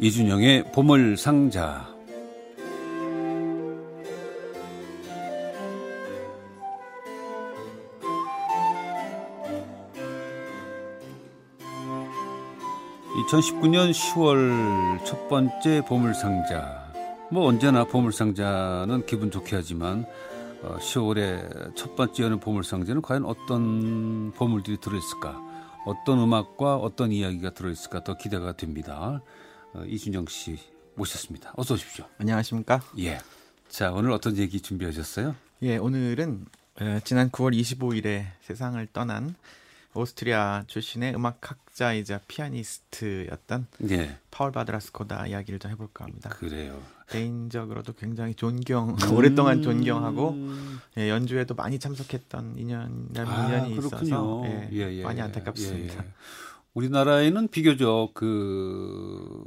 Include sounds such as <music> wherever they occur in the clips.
이준영의 보물상자. (2019년 10월) 첫 번째 보물상자. 뭐 언제나 보물상자는 기분 좋게 하지만 어, 10월의 첫 번째 여는 보물상자는 과연 어떤 보물들이 들어있을까? 어떤 음악과 어떤 이야기가 들어있을까? 더 기대가 됩니다. 어, 이준영 씨 모셨습니다. 어서 오십시오. 안녕하십니까? 예. 자, 오늘 어떤 얘기 준비하셨어요? 예, 오늘은 어, 지난 9월 25일에 세상을 떠난 오스트리아 출신의 음악학자이자 피아니스트였던 예. 파울 바드라스코다 이야기를 좀 해볼까 합니다. 그래요. 개인적으로도 굉장히 존경, 음~ <laughs> 오랫동안 존경하고 예, 연주에도 많이 참석했던 인연, 아, 인연이 있어서 예, 예, 예, 많이 안타깝습니다. 우리나라에는 비교적 그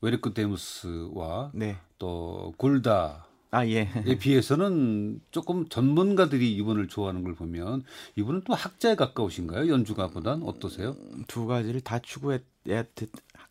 웨르크 데무스와 네. 또 굴다 아, 예. 에 비해서는 조금 전문가들이 이분을 좋아하는 걸 보면 이분은 또 학자에 가까우신가요? 연주가보단 어떠세요? 두 가지를 다 추구했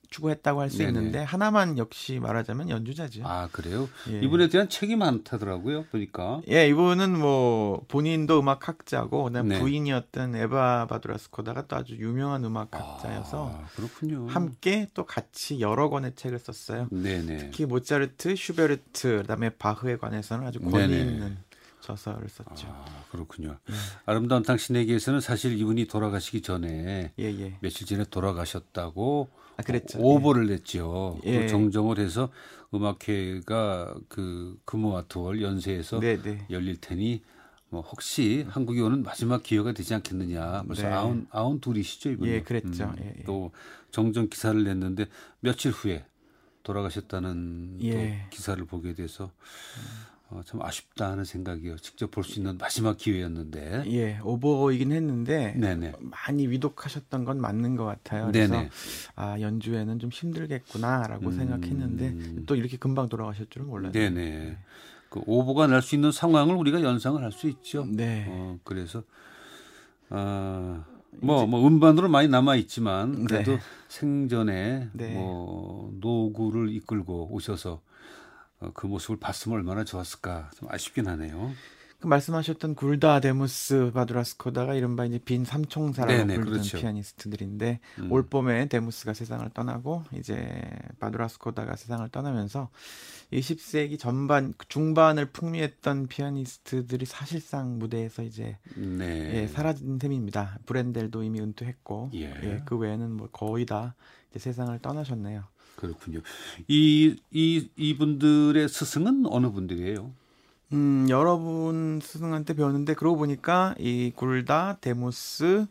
추구했다고 할수 있는데 하나만 역시 말하자면 연주자죠. 아 그래요? 예. 이분에 대한 책이 많다더라고요. 보니까. 예, 이분은 뭐 본인도 음악학자고 그다음 네. 부인이었던 에바 바드라스코다가 또 아주 유명한 음악학자여서 아, 그렇군요. 함께 또 같이 여러 권의 책을 썼어요. 네네. 특히 모차르트, 슈베르트, 그다음에 바흐에 관해서는 아주 권위 네네. 있는 저서를 썼죠. 아, 그렇군요. 예. 아름다운 당신에게서는 사실 이분이 돌아가시기 전에 예, 예. 며칠 전에 돌아가셨다고 아, 그랬죠. 오보를 냈죠. 예. 정정을 해서 음악회가 그 금호와 투월 연세에서 네, 네. 열릴 테니 뭐 혹시 한국에 오는 마지막 기회가 되지 않겠느냐. 벌써 네. 아흔 아흔 둘이시죠 이분. 예, 그랬죠. 음, 예, 예. 또 정정 기사를 냈는데 며칠 후에 돌아가셨다는 예. 또 기사를 보게 돼서 음. 어, 참 아쉽다 하는 생각이요. 직접 볼 수 있는 마지막 기회였는데. 예, 오버이긴 했는데 네네. 많이 위독하셨던 건 맞는 것 같아요. 그래서 네네. 아 연주에는 좀 힘들겠구나라고 음... 생각했는데 또 이렇게 금방 돌아가실 줄은 몰랐네요. 네네. 그 오보가 날 수 있는 상황을 우리가 연상을 할 수 있죠. 네. 어, 그래서 아. 뭐, 뭐, 음반으로 많이 남아 있지만, 그래도 네. 생전에, 네. 뭐, 노구를 이끌고 오셔서, 어, 그 모습을 봤으면 얼마나 좋았을까 좀 아쉽긴 하네요. 그 말씀하셨던 굴다 데무스 바두라스코다가 이른바 이제 빈 삼총사라고 네네, 불리는 그렇죠. 피아니스트들인데 음. 올 봄에 데무스가 세상을 떠나고 이제 바두라스코다가 세상을 떠나면서 20세기 전반 중반을 풍미했던 피아니스트들이 사실상 무대에서 이제 네. 예, 사라진 셈입니다. 브렌델도 이미 은퇴했고 예. 예, 그 외에는 뭐 거의 다 이제 세상을 떠나셨네요. 그렇군요. 이, 이, 이분들의 스승은 어느 분들이에요? 음, 여러 분 스승한테 배웠는데, 그러고 보니까 이 굴다, 데무스,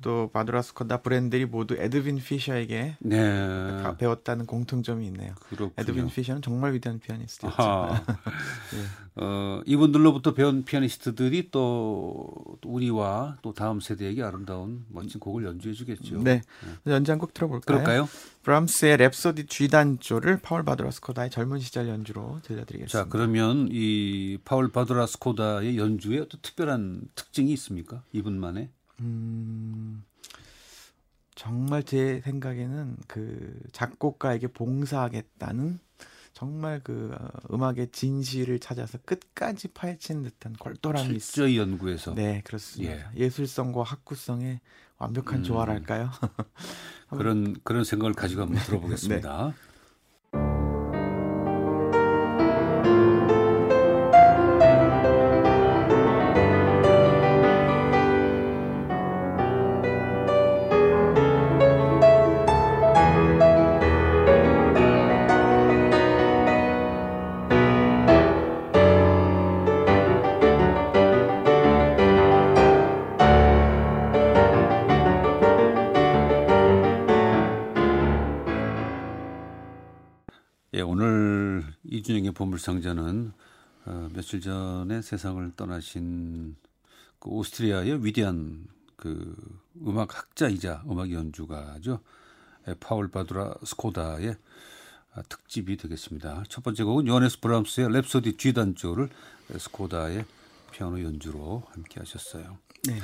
또 바두라스코다 브렌델이 모두 에드빈 피셔에게 네. 배웠다는 공통점이 있네요. 그렇군요. 에드빈 피셔는 정말 위대한 피아니스트였죠. 네. <laughs> 어, 이분들로부터 배운 피아니스트들이 또 우리와 또 다음 세대에게 아름다운 멋진 곡을 연주해 주겠죠. 네. 네. 연주 한 곡 들어볼까요? 그럴까요? 브람스의 랩소디 G단조를 파울 바드라스코다의 젊은 시절 연주로 들려드리겠습니다. 자, 그러면 이 파울 바드라스코다의 연주에 어떤 특별한 특징이 있습니까? 이분만의? 음, 정말 제 생각에는 그 작곡가에게 봉사하겠다는 정말 그 어, 음악의 진실을 찾아서 끝까지 파헤치는 듯한 골똘함이 있어요. 연구에서. 네, 그렇습니다. 예. 술성과 학구성의 완벽한 음. 조화랄까요? <laughs> 그런 그런 생각을 가지고 한번 들어보겠습니다. 네. 이준영의 보물상자는 어, 며칠 전에 세상을 떠나신 그 오스트리아의 위대한 그 음악 학자이자 음악 연주가죠. 파울 바드라 스코다의 특집이 되겠습니다. 첫 번째 곡은 요하네스 브람스의 랩소디 G단조를 스코다의 피아노 연주로 함께 하셨어요. 네.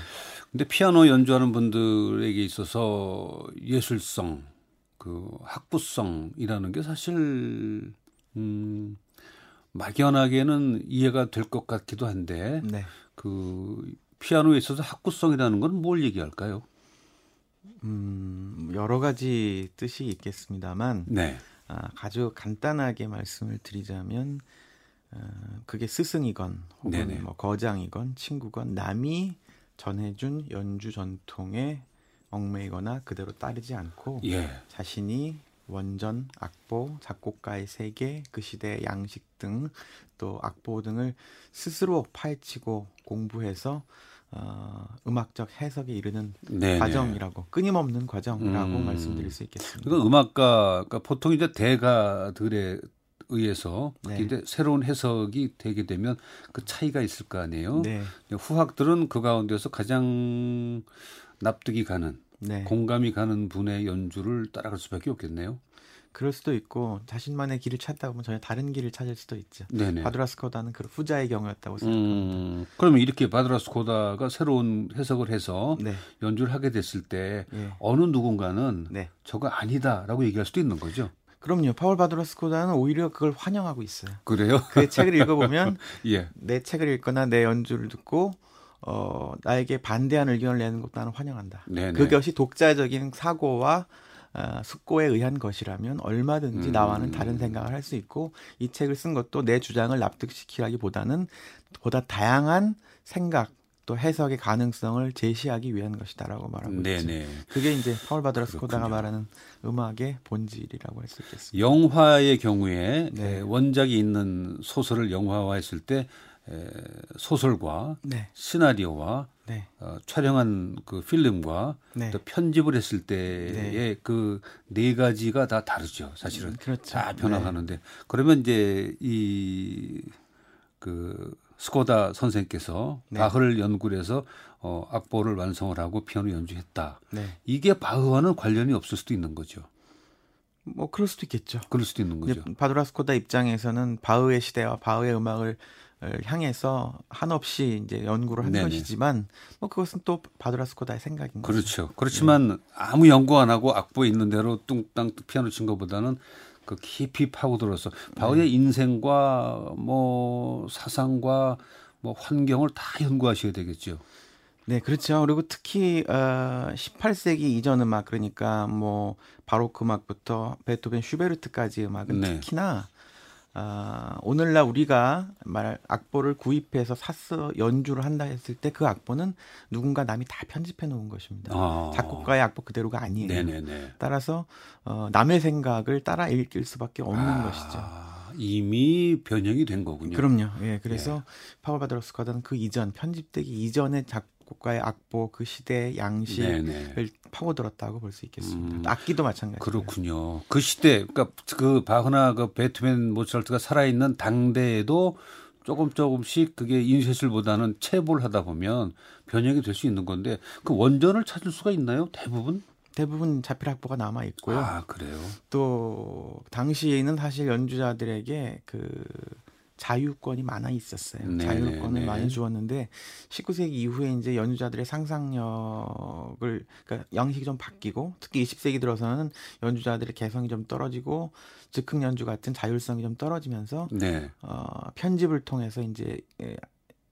근데 피아노 연주하는 분들에게 있어서 예술성 그 학부성이라는 게 사실 음 막연하게는 이해가 될 것 같기도 한데 네. 그 피아노에 있어서 학구성이라는 건 뭘 얘기할까요? 음, 여러 가지 뜻이 있겠습니다만 네. 아, 아주 간단하게 말씀을 드리자면 어, 그게 스승이건 혹은 네네. 뭐 거장이건 친구건 남이 전해준 연주 전통에 얽매이거나 그대로 따르지 않고 예. 자신이 원전, 악보, 작곡가의 세계, 그 시대의 양식 등 또 악보 등을 스스로 파헤치고 공부해서 어, 음악적 해석에 이르는 네네. 과정이라고 끊임없는 과정이라고 음. 말씀드릴 수 있겠습니다. 그러니까 음악가 그러니까 보통 이제 대가들에 의해서 네. 이제 새로운 해석이 되게 되면 그 차이가 있을 거 아니에요. 네. 후학들은 그 가운데서 가장 납득이 가는 네. 공감이 가는 분의 연주를 따라갈 수밖에 없겠네요. 그럴 수도 있고 자신만의 길을 찾다 보면 전혀 다른 길을 찾을 수도 있죠. 네네. 바드라스코다는 그 후자의 경우였다고 생각합니다. 음, 그러면 이렇게 바드라스코다가 새로운 해석을 해서 네. 연주를 하게 됐을 때 네. 어느 누군가는 네. 저거 아니다라고 얘기할 수도 있는 거죠. 그럼요. 파울 바드라스코다는 오히려 그걸 환영하고 있어요. 그래요? 그 책을 읽어보면 <laughs> 예. 내 책을 읽거나 내 연주를 듣고 어, 나에게 반대하는 의견을 내는 것도 나는 환영한다. 네네. 그것이 독자적인 사고와 어, 숙고에 의한 것이라면 얼마든지 음. 나와는 다른 생각을 할 수 있고 이 책을 쓴 것도 내 주장을 납득시키라기보다는 보다 다양한 생각 또 해석의 가능성을 제시하기 위한 것이다라고 말하고 네네. 있죠. 그게 이제 파울 바드라 스코다가 말하는 음악의 본질이라고 할 수 있겠습니다. 영화의 경우에 네. 원작이 있는 소설을 영화화했을 때 소설과 네. 시나리오와 네. 어, 촬영한 그 필름과 네. 또 편집을 했을 때의 네. 그네 가지가 다 다르죠. 사실은 음, 그렇죠. 다 변화가는데 네. 그러면 이제 이 그 스코다 선생께서 네. 바흐를 연구를 해서 어, 악보를 완성을 하고 피아노 연주했다. 네. 이게 바흐와는 관련이 없을 수도 있는 거죠. 뭐 그럴 수도 있겠죠. 그럴 수도 있는 거죠. 바드라스코다 입장에서는 바흐의 시대와 바흐의 음악을 향해서 한없이 이제 연구를 한 네네. 것이지만 뭐 그것은 또 바드라스코다의 생각인 거죠. 그렇죠. 그렇지만 네. 아무 연구 안 하고 악보 있는 대로 뚱땅 피아노 친 것보다는 그 깊이 파고들어서 바흐의 네. 인생과 뭐 사상과 뭐 환경을 다 연구하셔야 되겠죠. 네, 그렇죠. 그리고 특히 어 18세기 이전 음악 그러니까 뭐 바로크 음악부터 베토벤, 슈베르트까지 음악은 네. 특히나 아, 오늘날 우리가 말 악보를 구입해서 샀어 연주를 한다 했을 때 그 악보는 누군가 남이 다 편집해 놓은 것입니다. 아. 작곡가의 악보 그대로가 아니에요. 네네네. 따라서 어, 남의 생각을 따라 읽을 수밖에 없는 아. 것이죠. 이미 변형이 된 거군요. 그럼요. 예, 그래서 예. 파워 바드로스카다는 그 이전 편집되기 이전의 작 작곡가의 악보 그 시대의 양식을 네네. 파고들었다고 볼 수 있겠습니다. 음, 악기도 마찬가지예요. 그렇군요. 그 시대 그러니까 그 바흐나 그 베토벤 모차르트가 살아 있는 당대에도 조금 조금씩 그게 인쇄술보다는 체볼 하다 보면 변형이 될 수 있는 건데 그 원전을 찾을 수가 있나요? 대부분? 대부분 자필 악보가 남아 있고요. 아 그래요. 또 당시에는 사실 연주자들에게 그 자유권이 많아 있었어요. 네, 자유권을 네. 많이 주었는데 19세기 이후에 이제 연주자들의 상상력을 그러니까 양식이 좀 바뀌고 특히 20세기 들어서는 연주자들의 개성이 좀 떨어지고 즉흥 연주 같은 자율성이 좀 떨어지면서 네. 어, 편집을 통해서 이제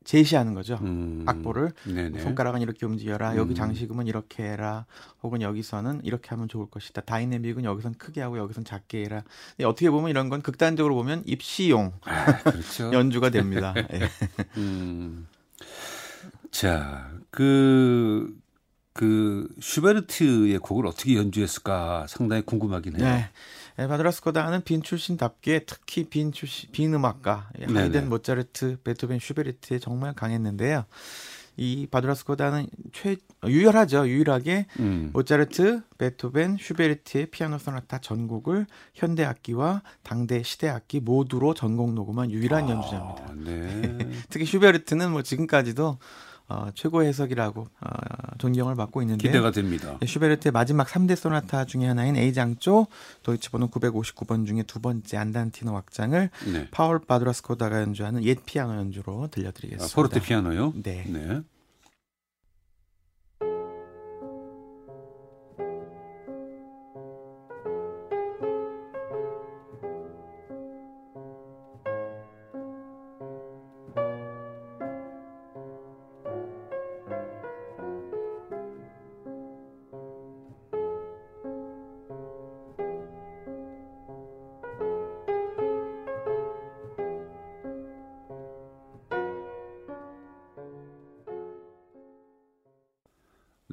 제시하는 거죠. 음. 악보를 네네. 손가락은 이렇게 움직여라. 여기 음. 장식음은 이렇게 해라. 혹은 여기서는 이렇게 하면 좋을 것이다. 다이내믹은 여기선 크게 하고 여기선 작게 해라. 어떻게 보면 이런 건 극단적으로 보면 입시용 아, 그렇죠. <laughs> 연주가 됩니다. 네. <laughs> 음. 자, 그, 그 슈베르트의 곡을 어떻게 연주했을까 상당히 궁금하긴 해요. 네. 바두라스코다는 빈 출신답게 특히 빈 출신 빈 음악가 하이든, 모차르트, 베토벤, 슈베르트에 정말 강했는데요. 이 바두라스코다는 최 유일하죠. 유일하게 음. 모차르트, 베토벤, 슈베르트의 피아노 소나타 전곡을 현대 악기와 당대 시대 악기 모두로 전곡 녹음한 유일한 아, 연주자입니다. 네. <laughs> 특히 슈베르트는 뭐 지금까지도 어, 최고 해석이라고 어, 존경을 받고 있는데 기대가 됩니다. 네, 슈베르트의 마지막 3대 소나타 중의 하나인 A장조 도이치 번호 959번 중에 두 번째 안단티노 악장을 네. 파울 바두라스코다가 연주하는 옛 피아노 연주로 들려드리겠습니다. 아, 포르테 피아노요? 네. 네. 네,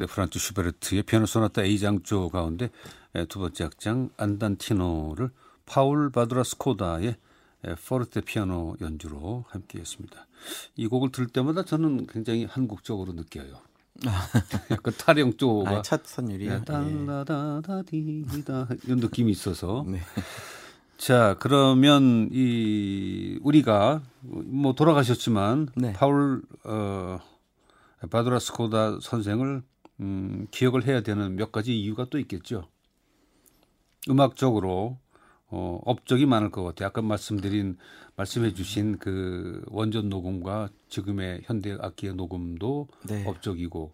프란츠 슈베르트의 피아노 소나타 A장조 가운데 두 번째 악장 안단티노를 파울 바드라 스코다의 포르테 피아노 연주로 함께했습니다. 이 곡을 들을 때마다 저는 굉장히 한국적으로 느껴요. <laughs> 약간 타령 쪽가 아, 첫 선율이요. 땅다다다디다 이런 느낌이 있어서. <laughs> 네. 자 그러면 이 우리가 뭐 돌아가셨지만 네. 파울 어 바드라스코다 선생을 음, 기억을 해야 되는 몇 가지 이유가 또 있겠죠. 음악적으로 어, 업적이 많을 것 같아요. 아까 말씀드린 말씀해 주신 그 원전 녹음과 지금의 현대 악기의 녹음도 네. 업적이고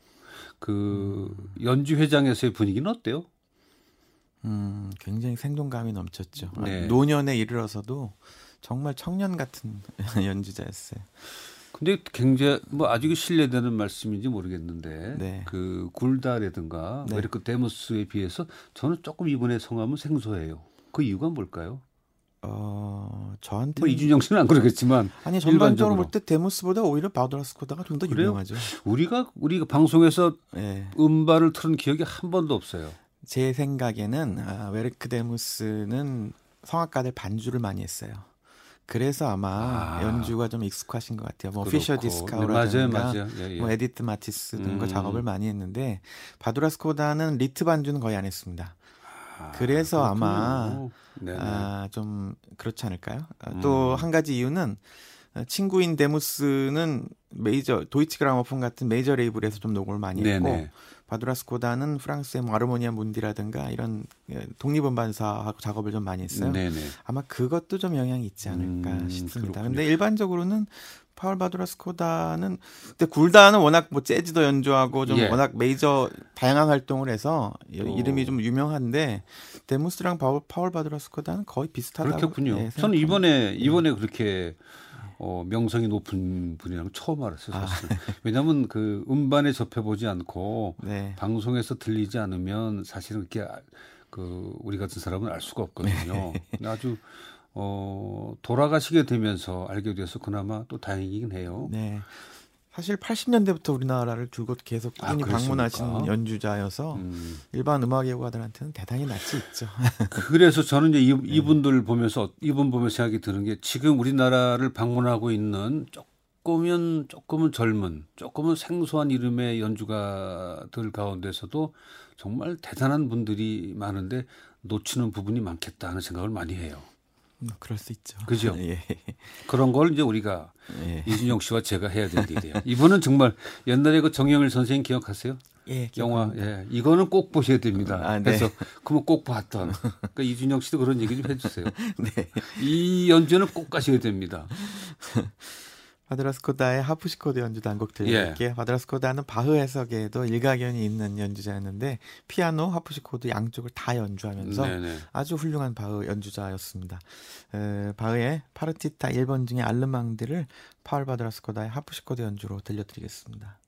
그 음. 연주 회장에서의 분위기는 어때요? 음, 굉장히 생동감이 넘쳤죠. 네. 노년에 이르러서도 정말 청년 같은 <laughs> 연주자였어요. 근데 굉장히 뭐 아주 실례되는 말씀인지 모르겠는데 네. 그 굴다라든가 네. 외르크 데무스에 비해서 저는 조금 이번에 성함은 생소해요. 그 이유가 뭘까요? 어 저한테 뭐 이준형 씨는 안 그러겠지만 아니 전반적으로 볼 때 데무스보다 오히려 바두라스코다가 좀 더 유명하죠. 우리가 우리가 방송에서 네. 음반을 틀은 기억이 한 번도 없어요. 제 생각에는 아, 외르크 데무스는 성악가들 반주를 많이 했어요. 그래서 아마 아. 연주가 좀 익숙하신 것 같아요. 뭐 그렇고. 피셔 디스카우라든가 네, 예, 예. 뭐 에디트 마티스 등과 음. 작업을 많이 했는데 바두라 스코다는 리트 반주는 거의 안 했습니다. 아, 그래서 그 아마 아, 좀 그렇지 않을까요? 아, 음. 또 한 가지 이유는 친구인 데무스는 메이저 도이치 그라모폰 같은 메이저 레이블에서 좀 녹음을 많이 했고 네네. 바두라스코다는 프랑스의 뭐 아르모니아 문디라든가 이런 예, 독립음반사하고 작업을 좀 많이 했어요. 네네. 아마 그것도 좀 영향이 있지 않을까 음, 싶습니다. 근데 일반적으로는 파울 바두라스코다는 근데 굴다는 워낙 뭐 재즈도 연주하고 좀 예. 워낙 메이저 다양한 활동을 해서 오. 이름이 좀 유명한데 데무스랑 파울, 파울 바두라스코다는 거의 비슷하다고 그렇군요. 네, 저는 이번에 이번에 그렇게 어, 명성이 높은 분이랑 처음 알았어요. 사실. 아. 왜냐하면 그 음반에 접해보지 않고 네. 방송에서 들리지 않으면 사실은 이렇게 그 우리 같은 사람은 알 수가 없거든요. 네. <laughs> 아주 어, 돌아가시게 되면서 알게 돼서 그나마 또 다행이긴 해요. 네. 사실 80년대부터 우리나라를 줄곧 계속 아, 꾸준히 아, 방문하신 연주자여서 음. 일반 음악 예고가들한테는 대단히 낯이 있죠. <laughs> 그래서 저는 이제 이, 네. 이분들 보면서 이분 보면서 생각이 드는 게 지금 우리나라를 방문하고 있는 조금은 조금은 젊은 조금은 생소한 이름의 연주가들 가운데서도 정말 대단한 분들이 많은데 놓치는 부분이 많겠다 하는 생각을 많이 해요. 음, 그럴 수 있죠. 그죠? <laughs> 예. 그런 걸 이제 우리가 예. 이준영 씨와 제가 해야 되는 일이에요. 이분은 정말 옛날에 그 정영일 선생님 기억하세요? 예, 영화 예 이거는 꼭 보셔야 됩니다. 아, 네. 그래서 그러면 꼭 봤던 그러니까 이준영 씨도 그런 얘기 좀 해주세요. <laughs> 네. 이 연주는 꼭 가셔야 됩니다. <laughs> 바드라스코다의 하프시코드 연주 단곡 들려드릴게요. 예. 바드라스코다는 바흐 해석에도 일가견이 있는 연주자였는데 피아노, 하프시코드 양쪽을 다 연주하면서 네네. 아주 훌륭한 바흐 연주자였습니다. 에, 바흐의 파르티타 1번 중에 알르망드를 파울 바드라스코다의 하프시코드 연주로 들려드리겠습니다.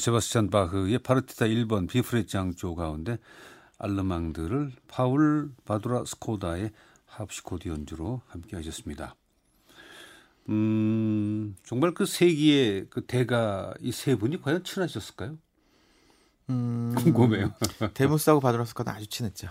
세바스찬 바흐의 파르티타 1번 B플랫 장조 가운데 알르망드를 파울 바두라 스코다의 하프시코드 연주로 함께 하셨습니다. 음, 정말 그 세기의 그 대가 이 세 분이 과연 친하셨을까요? 음, 궁금해요. 데무스하고 바두라 스코다 아주 친했죠.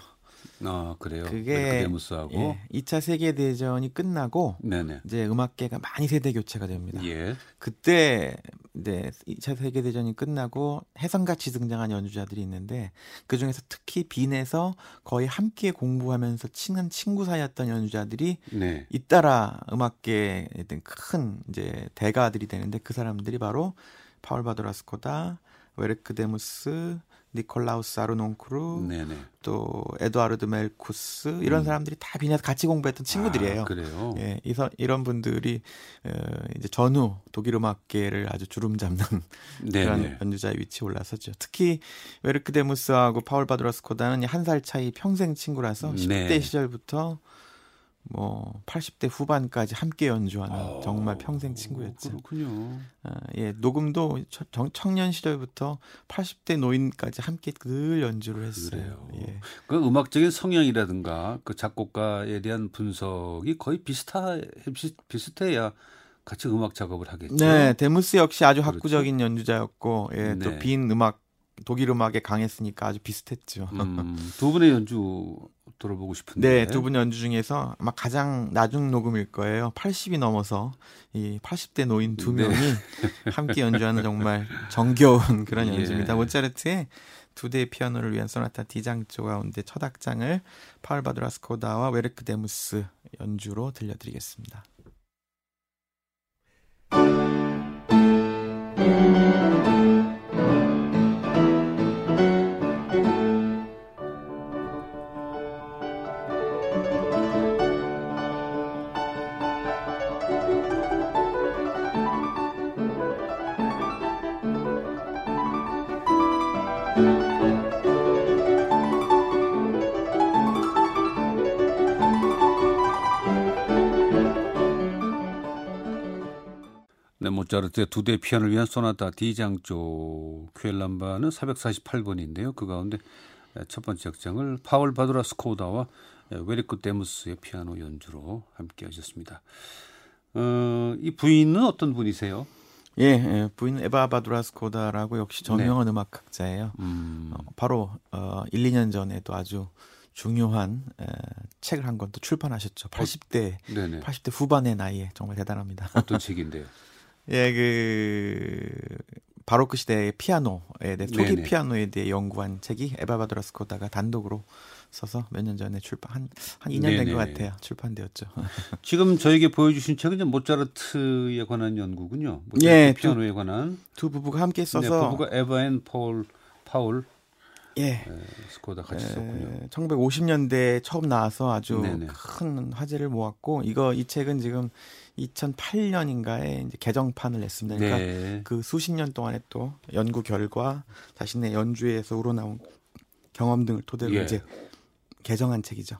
아 그래요. 그게 데무스하고 예, 2차 세계 대전이 끝나고 네네. 이제 음악계가 많이 세대 교체가 됩니다. 예. 그때 이제 2차 세계 대전이 끝나고 혜성같이 등장한 연주자들이 있는데 그 중에서 특히 빈에서 거의 함께 공부하면서 친한 친구 사이였던 연주자들이 네. 잇따라 음악계에 큰 이제 대가들이 되는데 그 사람들이 바로 파울 바두라스코다, 외르크 데무스, 니콜라우스 아르농쿠르, 네네. 또 에드와르드 멜쿠스 이런 음. 사람들이 다 비엔나에서 같이 공부했던 친구들이에요. 아, 그래요. 예, 이서, 이런 분들이 어, 이제 전후 독일 음악계를 아주 주름 잡는 <laughs> 그런 연주자의 위치에 올라섰죠. 특히 외르크 데무스하고 파울 바두라스코다는 한 살 차이 평생 친구라서 10대 시절부터 뭐 80대 후반까지 함께 연주하는 어, 정말 평생 친구였죠. 그렇군요. 아, 예, 녹음도 청, 청년 시절부터 80대 노인까지 함께 늘 연주를 했어요. 그래요. 예. 그 음악적인 성향이라든가 그 작곡가에 대한 분석이 거의 비슷하 비슷해야 같이 음악 작업을 하겠죠. 네, 데무스 역시 아주 그렇죠. 학구적인 연주자였고, 예, 네. 또빈 음악 독일 음악에 강했으니까 아주 비슷했죠. 음, 두 분의 연주 들어보고 싶은데. 네, 두 분 연주 중에서 아마 가장 나중 녹음일 거예요. 80이 넘어서 이 80대 노인 두 네. 명이 네. <laughs> 함께 연주하는 정말 정겨운 그런 예. 연주입니다. 모차르트의 두 대의 피아노를 위한 소나타 D장조 가운데 첫 악장을 파울 바드라스코다와 웨르크 데무스 연주로 들려드리겠습니다. 모차르트의 두 대 피아노를 위한 소나타 D장조 쾨헬 넘버는 448번인데요. 그 가운데 첫 번째 악장을 파울 바두라스코다와 외르크 데무스의 피아노 연주로 함께 하셨습니다. 어, 이 부인은 어떤 분이세요? 예, 예 부인 에바 바두라스코다라고 역시 저명한 네. 음악학자예요. 음. 어, 바로 어, 1, 2년 전에도 아주 중요한 에, 책을 한 권 또 출판하셨죠. 80대 어, 80대 후반의 나이에 정말 대단합니다. 어떤 <laughs> 책인데요? 예, 그 바로크 시대의 피아노에 대해 초기 네네. 피아노에 대해 연구한 책이 에바 바두라스코다가 단독으로 써서 몇 년 전에 출판 한 한 2년 된 것 같아요. 출판되었죠. <laughs> 지금 저에게 보여주신 책은 모차르트에 관한 연구군요. 모차르트 예, 피아노에 두, 관한 두 부부가 함께 써서 네, 부부가 에바 and 폴 파울 예. 스코다 같이 썼군요. 1950년대에 처음 나와서 아주 네네. 큰 화제를 모았고 이거 이 책은 지금 2008년인가에 이제 개정판을 냈습니다. 그러니까 네. 그 수십 년 동안의 또 연구 결과 자신의 연주에서 우러나온 경험 등을 토대로 예. 이제 개정한 책이죠.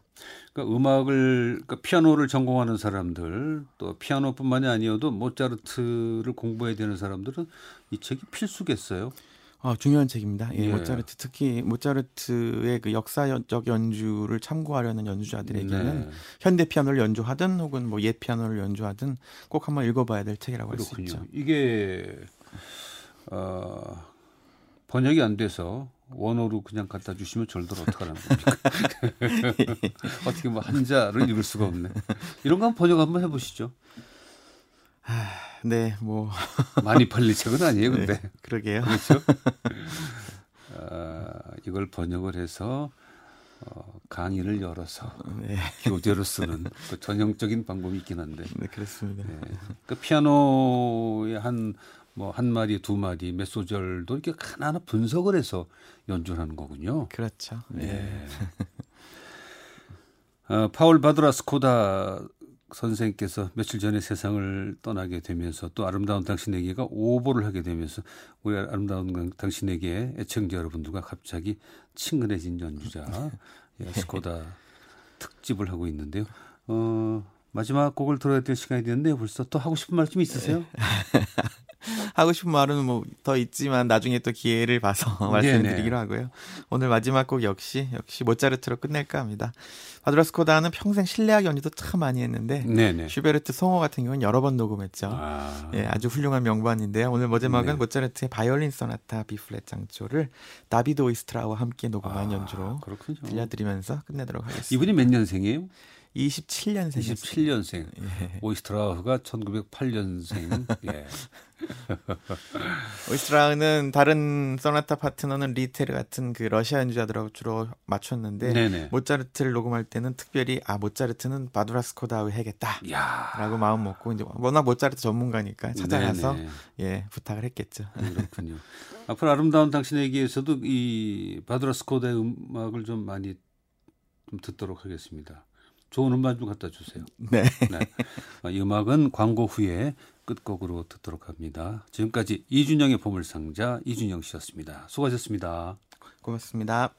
그러니까 음악을 그러니까 피아노를 전공하는 사람들 또 피아노뿐만이 아니어도 모차르트를 공부해야 되는 사람들은 이 책이 필수겠어요. 아, 중요한 책입니다. 예, 예. 모차르트 특히 모차르트의 그 역사적 연주를 참고하려는 연주자들에게는 네. 현대 피아노를 연주하든 혹은 뭐 옛 피아노를 연주하든 꼭 한번 읽어봐야 될 책이라고 할 수 있죠. 이게 어, 번역이 안 돼서 원어로 그냥 갖다 주시면 절들 어떡하라는 겁니까? <laughs> 어떻게 뭐 한자를 읽을 수가 없네. 이런 거 한번 번역 한번 해보시죠. 네, 뭐 많이 팔릴 책은 아니에요, 근데. 네, 그러게요. 그렇죠. <laughs> 어, 이걸 번역을 해서 어, 강의를 열어서 네. 교재로 쓰는 그 전형적인 방법이 있긴 한데. 네, 그렇습니다. 네. 그 피아노의 한 뭐한 마디, 두 마디, 몇 소절도 이렇게 하나하나 분석을 해서 연주하는 거군요. 그렇죠. 네. 네. 어, 파울 바드라 스코다 선생께서 며칠 전에 세상을 떠나게 되면서 또 아름다운 당신에게가 오보를 하게 되면서 우리 아름다운 당신에게 애청자 여러분들과 갑자기 친근해진 연주자 예, 스코다 특집을 하고 있는데요. 어, 마지막 곡을 들어야 될 시간이 됐는데 벌써 또 하고 싶은 말씀 있으세요? <laughs> <laughs> 하고 싶은 말은 뭐 더 있지만 나중에 또 기회를 봐서 <laughs> 말씀드리기로 하고요. 오늘 마지막 곡 역시 역시 모차르트로 끝낼까 합니다. 바두라스코다는 평생 실내악 연주도 참 많이 했는데 네네. 슈베르트 숭어 같은 경우는 여러 번 녹음했죠. 아. 예, 아주 훌륭한 명반인데요. 오늘 마지막은 네. 모차르트의 바이올린 소나타 B플랫 장조를 다비도 이스트라와 함께 녹음한 아, 연주로 그렇군요. 들려드리면서 끝내도록 하겠습니다. 이분이 몇 년생이에요? 27년생. 27년생. 예. 오이스트라우가 1908년생. 예. <laughs> 오이스트라우는 다른 소나타 파트너는 리테르 같은 그 러시아 연주자들하고 주로 맞췄는데 네네. 모차르트를 녹음할 때는 특별히 아 모차르트는 바두라스코다우 해야겠다라고 마음 먹고 이제 워낙 모차르트 전문가니까 찾아가서 네네. 예 부탁을 했겠죠. 그렇군요. <laughs> 앞으로 아름다운 당신에게서도 이 바두라스코다의 음악을 좀 많이 좀 듣도록 하겠습니다. 좋은 음반 좀 갖다 주세요. 네. 네. 아, 이 음악은 광고 후에 끝곡으로 듣도록 합니다. 지금까지 이준영의 보물상자 이준영 씨였습니다. 수고하셨습니다. 고맙습니다.